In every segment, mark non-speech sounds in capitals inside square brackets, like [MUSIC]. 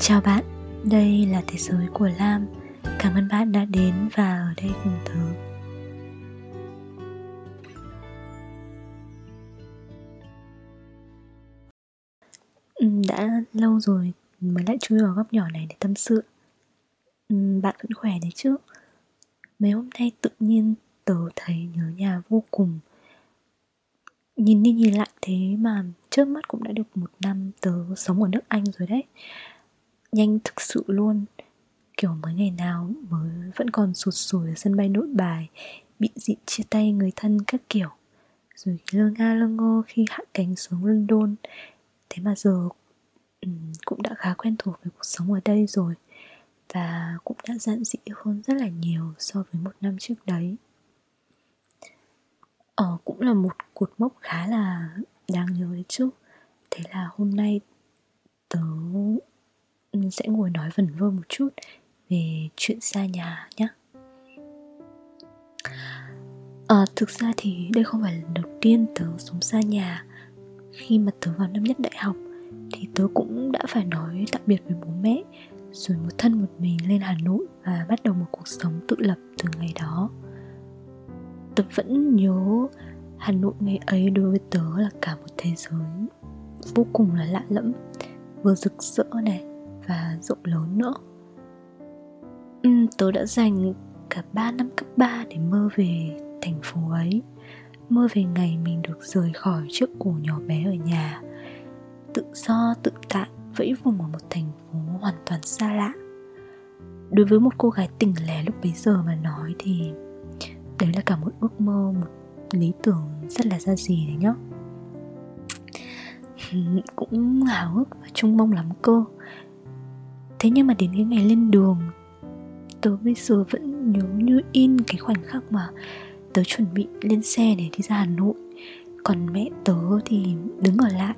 Chào bạn, đây là thế giới của Lam. Cảm ơn bạn đã đến và ở đây cùng tớ. Đã lâu rồi mới lại chui vào góc nhỏ này để tâm sự. Bạn vẫn khỏe đấy chứ? Mấy hôm nay tự nhiên tớ thấy nhớ nhà vô cùng. Nhìn đi nhìn lại thế mà trước mắt cũng đã được một năm tớ sống ở nước Anh rồi đấy nhanh thực sự luôn. Kiểu mới ngày nào mới vẫn còn sụt sùi ở sân bay nội bài, bị dị chia tay người thân các kiểu. Rồi lơ nga lơ ngơ khi hạ cánh xuống london. Thế mà giờ ừ, cũng đã khá quen thuộc với cuộc sống ở đây rồi. Và cũng đã giản dị hơn rất là nhiều so với một năm trước đấy. Ờ cũng là một cột mốc khá là đáng nhớ đấy chứ. Thế là hôm nay tớ mình sẽ ngồi nói vẩn vơ một chút về chuyện xa nhà nhé à, thực ra thì đây không phải lần đầu tiên tớ sống xa nhà. Khi mà tớ vào năm nhất đại học thì tớ cũng đã phải nói tạm biệt với bố mẹ rồi một thân một mình lên hà nội và bắt đầu một cuộc sống tự lập từ ngày đó. Tớ vẫn nhớ hà nội ngày ấy đối với tớ là cả một thế giới vô cùng là lạ lẫm vừa rực rỡ này và rộng lớn nữa. Ừ, Tớ đã dành cả 3 năm cấp 3 để mơ về thành phố ấy Mơ về ngày mình được rời khỏi chiếc ổ nhỏ bé ở nhà. Tự do, tự tại, vẫy vùng ở một thành phố hoàn toàn xa lạ. Đối với một cô gái tỉnh lẻ lúc bấy giờ mà nói thì Đấy là cả một ước mơ, một lý tưởng rất là ra gì đấy nhá. [LAUGHS] Cũng hào hức và trông mong lắm cơ thế nhưng mà đến cái ngày lên đường tớ bây giờ vẫn nhớ như in cái khoảnh khắc mà tớ chuẩn bị lên xe để đi ra hà nội. Còn mẹ tớ thì đứng ở lại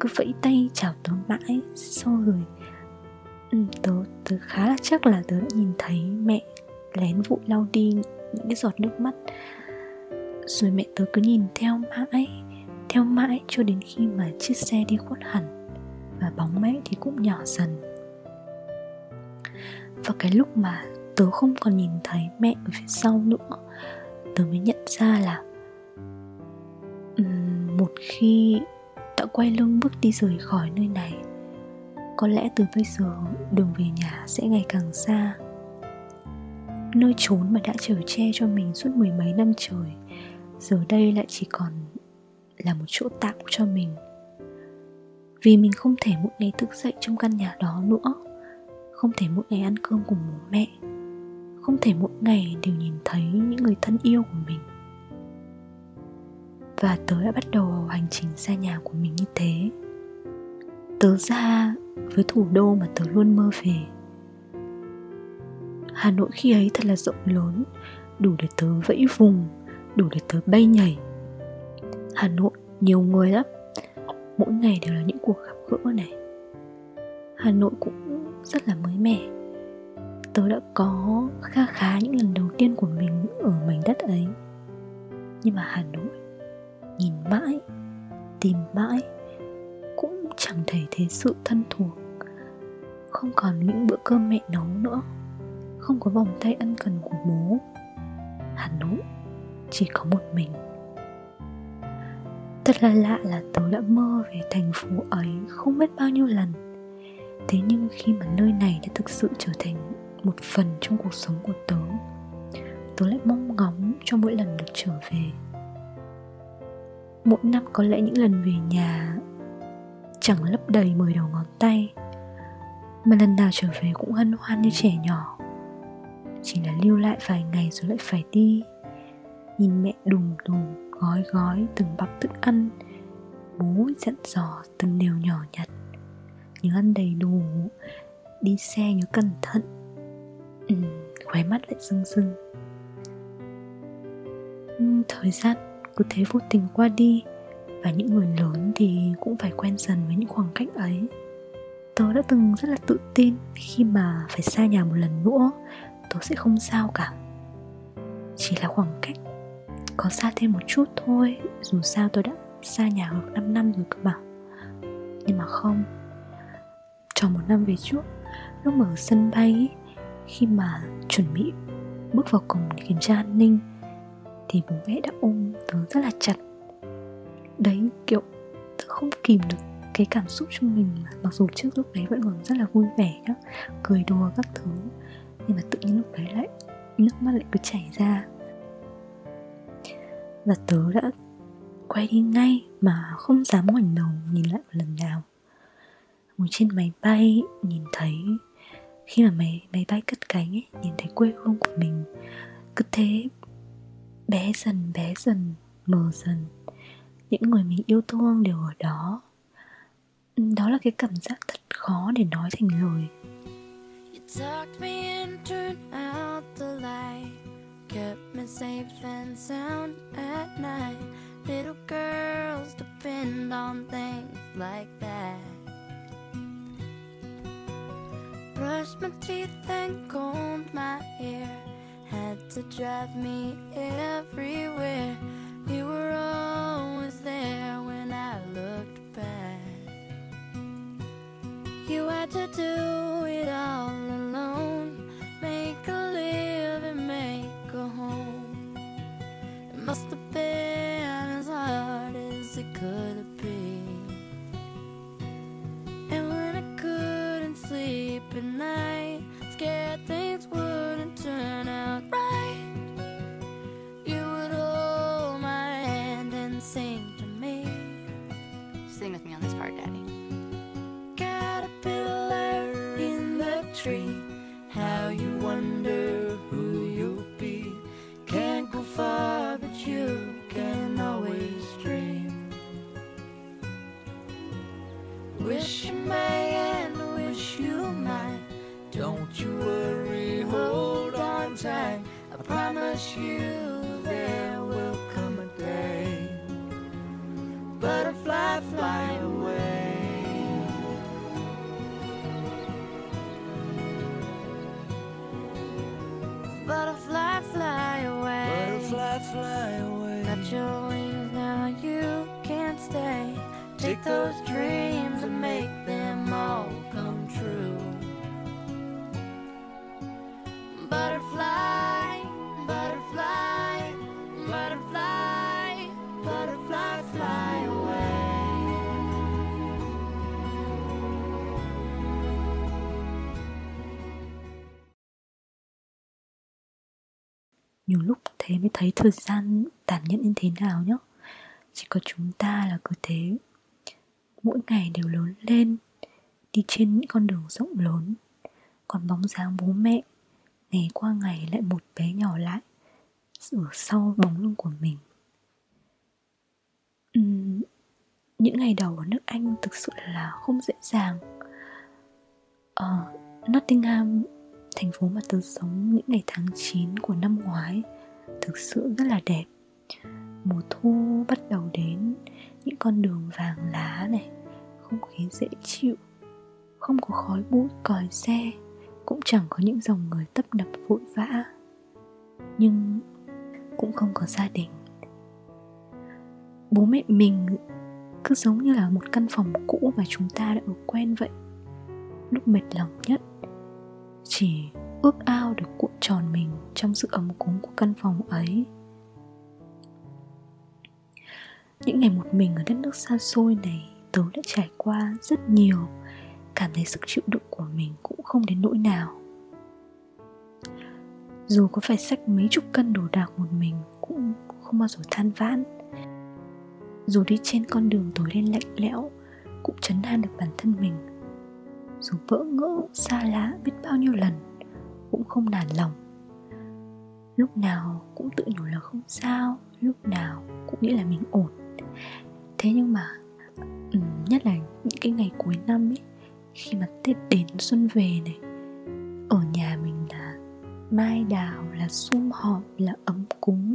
cứ vẫy tay chào tớ mãi sau rồi ừ, tớ tớ khá là chắc là tớ đã nhìn thấy mẹ lén vụi lau đi những cái giọt nước mắt. Rồi mẹ tớ cứ nhìn theo mãi theo mãi cho đến khi mà chiếc xe đi khuất hẳn. Và bóng mẹ thì cũng nhỏ dần và cái lúc mà tớ không còn nhìn thấy mẹ ở phía sau nữa tớ mới nhận ra là um, một khi đã quay lưng bước đi rời khỏi nơi này có lẽ từ bây giờ đường về nhà sẽ ngày càng xa. Nơi trốn mà đã chở che cho mình suốt mười mấy năm trời giờ đây lại chỉ còn là một chỗ tạm cho mình. Vì mình không thể một ngày thức dậy trong căn nhà đó nữa không thể mỗi ngày ăn cơm cùng bố mẹ, không thể mỗi ngày đều nhìn thấy những người thân yêu của mình. Và tớ đã bắt đầu hành trình xa nhà của mình như thế. Tớ ra với thủ đô mà tớ luôn mơ về. Hà nội khi ấy thật là rộng lớn, đủ để tớ vẫy vùng, đủ để tớ bay nhảy. Hà nội nhiều người lắm, mỗi ngày đều là những cuộc gặp gỡ này. Hà nội cũng rất là mới mẻ. Tớ đã có kha khá những lần đầu tiên của mình ở mảnh đất ấy. Nhưng mà hà nội, nhìn mãi, tìm mãi, cũng chẳng thể thấy sự thân thuộc. Không còn những bữa cơm mẹ nấu nữa, không có vòng tay ân cần của bố. Hà nội chỉ có một mình. Thật là lạ là tớ đã mơ về thành phố ấy không biết bao nhiêu lần thế nhưng khi mà nơi này đã thực sự trở thành một phần trong cuộc sống của tớ tớ lại mong ngóng cho mỗi lần được trở về. Mỗi năm có lẽ những lần về nhà chẳng lấp đầy mười đầu ngón tay, mà lần nào trở về cũng hân hoan như trẻ nhỏ. Chỉ là lưu lại vài ngày rồi lại phải đi, nhìn mẹ đùng đùng, gói gói từng bắp thức ăn, bố dặn dò từng điều nhỏ nhặt nhớ ăn đầy đủ đi xe nhớ cẩn thận. Ừ, khóe mắt lại rưng rưng. Ừ, thời gian cứ thế vô tình qua đi và những người lớn thì cũng phải quen dần với những khoảng cách ấy. Tớ đã từng rất là tự tin khi mà phải xa nhà một lần nữa tớ sẽ không sao cả. Chỉ là khoảng cách có xa thêm một chút thôi dù sao tôi đã xa nhà được 5 năm rồi cơ mà. Nhưng mà không tròn một năm về trước. Lúc mà ở sân bay khi mà chuẩn bị bước vào cổng để kiểm tra an ninh, thì bố mẹ đã ôm tớ rất là chặt. Đấy, kiểu, tớ không kìm được cái cảm xúc trong mình mặc dù trước lúc đấy vẫn còn rất là vui vẻ nhá, cười đùa các thứ, nhưng mà tự nhiên lúc đấy lại nước mắt lại cứ chảy ra. Và tớ đã quay đi ngay mà không dám ngoảnh đầu nhìn lại một lần nào ngồi trên máy bay, nhìn thấy, khi mà máy máy bay cất cánh ấy, nhìn thấy quê hương của mình, cứ thế, bé dần bé dần, mờ dần những người mình yêu thương đều ở đó đó là cái cảm giác thật khó để nói thành lời. Little girls depend on things like that. Brushed my teeth and combed my hair. Had to drive me everywhere. You were always there when I looked back. You had to do you thế mới thấy thời gian tàn nhẫn như thế nào nhá. Chỉ có chúng ta là cứ thế. Mỗi ngày đều lớn lên đi trên những con đường rộng lớn. Còn bóng dáng bố mẹ ngày qua ngày lại một bé nhỏ lại ở sau bóng lưng của mình. Uhm, những ngày đầu ở nước anh thực sự là không dễ dàng. Ở Nottingham thành phố mà tớ sống những ngày tháng 9 của năm ngoái thực sự rất là đẹp. Mùa thu bắt đầu đến, những con đường vàng lá này không khí dễ chịu, không có khói bụi còi xe, cũng chẳng có những dòng người tấp nập vội vã, nhưng cũng không có gia đình. Bố mẹ mình cứ giống như là một căn phòng cũ mà chúng ta đã ở quen vậy, lúc mệt lòng nhất, chỉ ước ao được cuộn tròn mình trong sự ấm cúng của căn phòng ấy. Những ngày một mình ở đất nước xa xôi này, tớ đã trải qua rất nhiều. Cảm thấy sức chịu đựng của mình cũng không đến nỗi nào. Dù có phải xách mấy chục cân đồ đạc một mình cũng không bao giờ than vãn. Dù đi trên con đường tối đen lạnh lẽo cũng chấn an được bản thân mình. Dù vỡ ngỡ, xa lá biết bao nhiêu lần cũng không nản lòng. Lúc nào cũng tự nhủ là không sao, lúc nào cũng nghĩ là mình ổn. Thế nhưng mà nhất là những cái ngày cuối năm ấy, khi mà tết đến xuân về này, ở nhà mình là mai đào, là sum họp, là ấm cúng.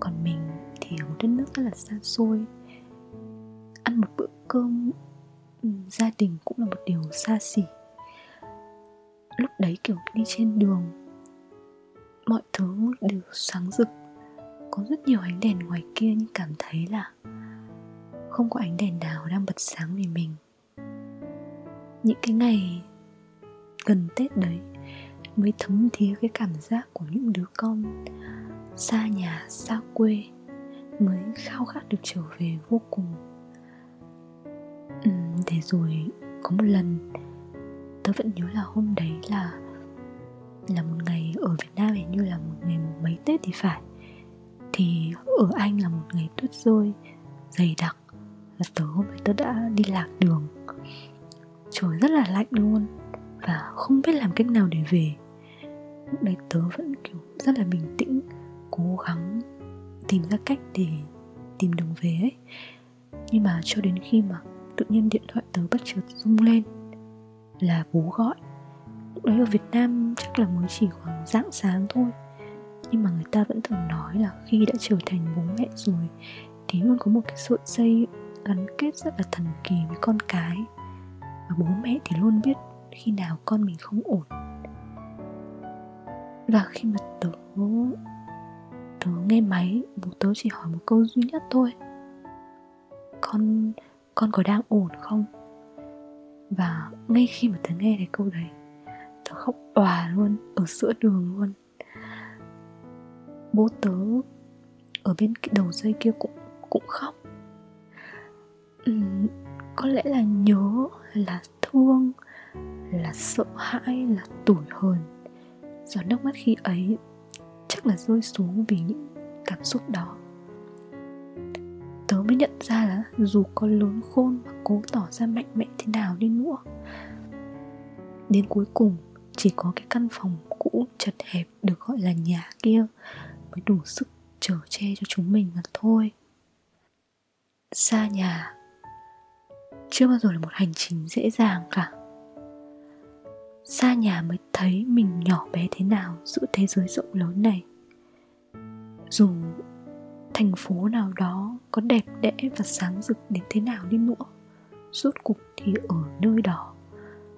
Còn mình thì ở một đất nước rất là xa xôi. Ăn một bữa cơm gia đình cũng là một điều xa xỉ đấy, kiểu, đi trên đường, mọi thứ đều sáng rực. Có rất nhiều ánh đèn ngoài kia nhưng cảm thấy là không có ánh đèn nào đang bật sáng vì mình. Những cái ngày gần tết đấy, mới thấm thía cái cảm giác của những đứa con xa nhà, xa quê mới khao khát được trở về vô cùng. Để rồi có một lần tớ vẫn nhớ là hôm đấy là là một ngày ở Việt Nam hình như là một ngày mấy Tết thì phải. Thì ở Anh là một ngày tuyết rơi dày đặc là tớ hôm đấy tớ đã đi lạc đường. Trời rất là lạnh luôn và không biết làm cách nào để về. Lúc đấy tớ vẫn kiểu rất là bình tĩnh, cố gắng tìm ra cách để tìm đường về ấy. Nhưng mà cho đến khi mà tự nhiên điện thoại tớ bất chợt rung lên là bố gọi lúc đấy ở Việt Nam chắc là mới chỉ khoảng rạng sáng thôi. Nhưng mà người ta vẫn thường nói là khi đã trở thành bố mẹ rồi, thì luôn có một cái sợi dây gắn kết rất là thần kỳ với con cái. Và bố mẹ thì luôn biết khi nào con mình không ổn. Và khi mà tớ tớ nghe máy, bố tớ chỉ hỏi một câu duy nhất thôi. Con con có đang ổn không? Và ngay khi mà tớ nghe thấy câu đấy tớ khóc òa luôn ở giữa đường luôn. Bố tớ ở bên cái đầu dây kia cũng cũng khóc. Uhm, có lẽ là nhớ là thương là sợ hãi là tủi hờn. Giọt nước mắt khi ấy chắc là rơi xuống vì những cảm xúc đó. Tớ mới nhận ra là dù có lớn khôn và cố tỏ ra mạnh mẽ thế nào đi nữa đến cuối cùng, chỉ có cái căn phòng cũ chật hẹp được gọi là nhà kia mới đủ sức chở che cho chúng mình mà thôi. Xa nhà, chưa bao giờ là một hành trình dễ dàng cả. Xa nhà mới thấy mình nhỏ bé thế nào giữa thế giới rộng lớn này. Dù thành phố nào đó có đẹp đẽ và sáng rực đến thế nào đi nữa, rốt cục thì ở nơi đó,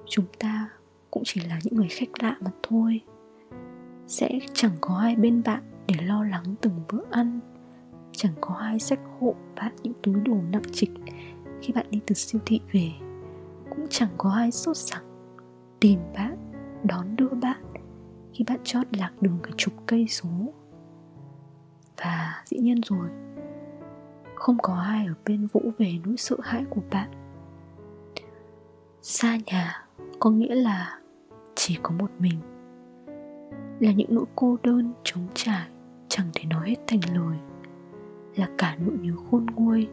chúng ta cũng chỉ là những người khách lạ mà thôi. Sẽ chẳng có ai bên bạn để lo lắng từng bữa ăn. Chẳng có ai sách hộ bạn những túi đồ nặng trịch khi bạn đi từ siêu thị về. Cũng chẳng có ai sốt sắng tìm bạn, đón đưa bạn khi bạn chót lạc đường cả chục cây số. Và dĩ nhiên rồi, không có ai ở bên vỗ về nỗi sợ hãi của bạn. Xa nhà có nghĩa là chỉ có một mình. Là những nỗi cô đơn trống trải chẳng thể nói hết thành lời. Là cả nỗi nhớ khôn nguôi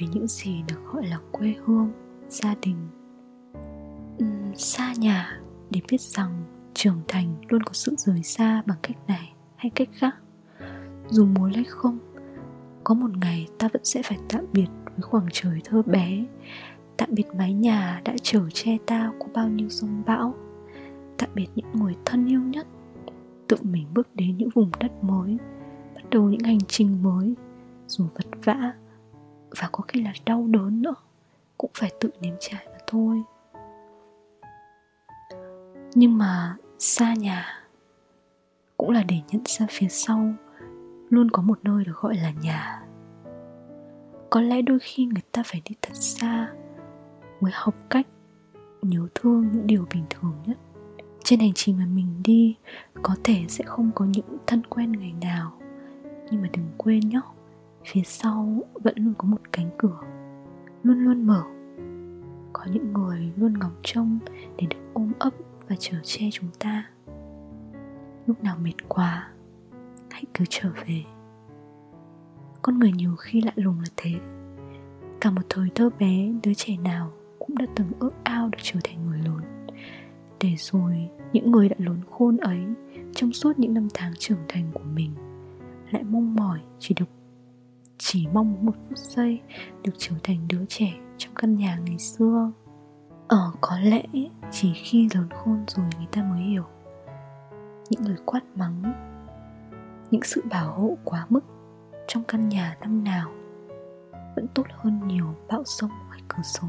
về những gì được gọi là quê hương gia đình. Uhm, xa nhà để biết rằng trưởng thành luôn có sự rời xa bằng cách này hay cách khác. Dù muốn hay không có một ngày ta vẫn sẽ phải tạm biệt với khoảng trời thơ bé tạm biệt mái nhà đã chở che ta qua bao nhiêu sông bão. Tạm biệt những người thân yêu nhất. Tự mình bước đến những vùng đất mới. Bắt đầu những hành trình mới. Dù vất vả và có khi là đau đớn nữa, cũng phải tự nếm trải mà thôi. Nhưng mà xa nhà cũng là để nhận ra phía sau luôn có một nơi được gọi là nhà. Có lẽ đôi khi người ta phải đi thật xa mới học cách nhớ thương những điều bình thường nhất. Trên hành trình mà mình đi, có thể sẽ không có những thân quen ngày nào. Nhưng mà đừng quên nhé, phía sau vẫn luôn có một cánh cửa, luôn luôn mở. Có những người luôn ngóng trông để được ôm ấp và chở che chúng ta. Lúc nào mệt quá, hãy cứ trở về. Con người nhiều khi lạ lùng là thế. Cả một thời thơ bé, đứa trẻ nào cũng đã từng ước ao được trở thành người lớn để rồi, những người đã lớn khôn ấy, trong suốt những năm tháng trưởng thành của mình, lại mong mỏi chỉ được, chỉ mong một phút giây được trở thành đứa trẻ trong căn nhà ngày xưa. Ờ có lẽ chỉ khi lớn khôn rồi người ta mới hiểu. Những lời quát mắng, những sự bảo hộ quá mức trong căn nhà năm nào vẫn tốt hơn nhiều bão sông ngoài cửa sổ.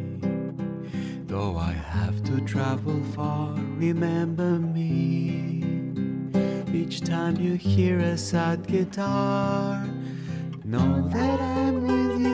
Though I have to travel far, remember me. Each time you hear a sad guitar, know that I'm with you